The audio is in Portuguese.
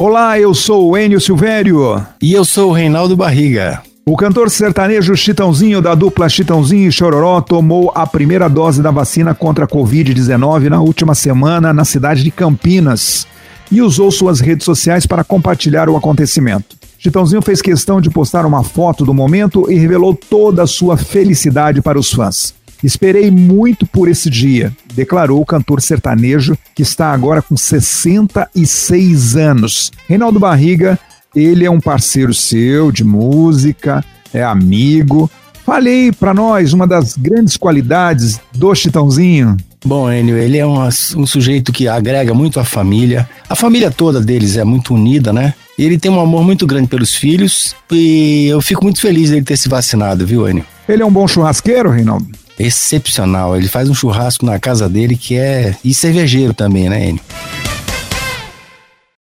Olá, eu sou o Enio Silvério. E eu sou o Reinaldo Barriga. O cantor sertanejo Chitãozinho, da dupla Chitãozinho e Chororó, tomou a primeira dose da vacina contra a Covid-19 na última semana na cidade de Campinas e usou suas redes sociais para compartilhar o acontecimento. Chitãozinho fez questão de postar uma foto do momento e revelou toda a sua felicidade para os fãs. Esperei muito por esse dia, declarou o cantor sertanejo, que está agora com 66 anos. Reinaldo Barriga, ele é um parceiro seu de música, é amigo. Falei para nós uma das grandes qualidades do Chitãozinho. Bom, Enio, ele é um, um sujeito que agrega muito a família. A família toda deles é muito unida, né? Ele tem um amor muito grande pelos filhos e eu fico muito feliz dele ter se vacinado, viu, Enio? Ele é um bom churrasqueiro, Reinaldo? Excepcional. Ele faz um churrasco na casa dele que é. E cervejeiro também, né, Enio?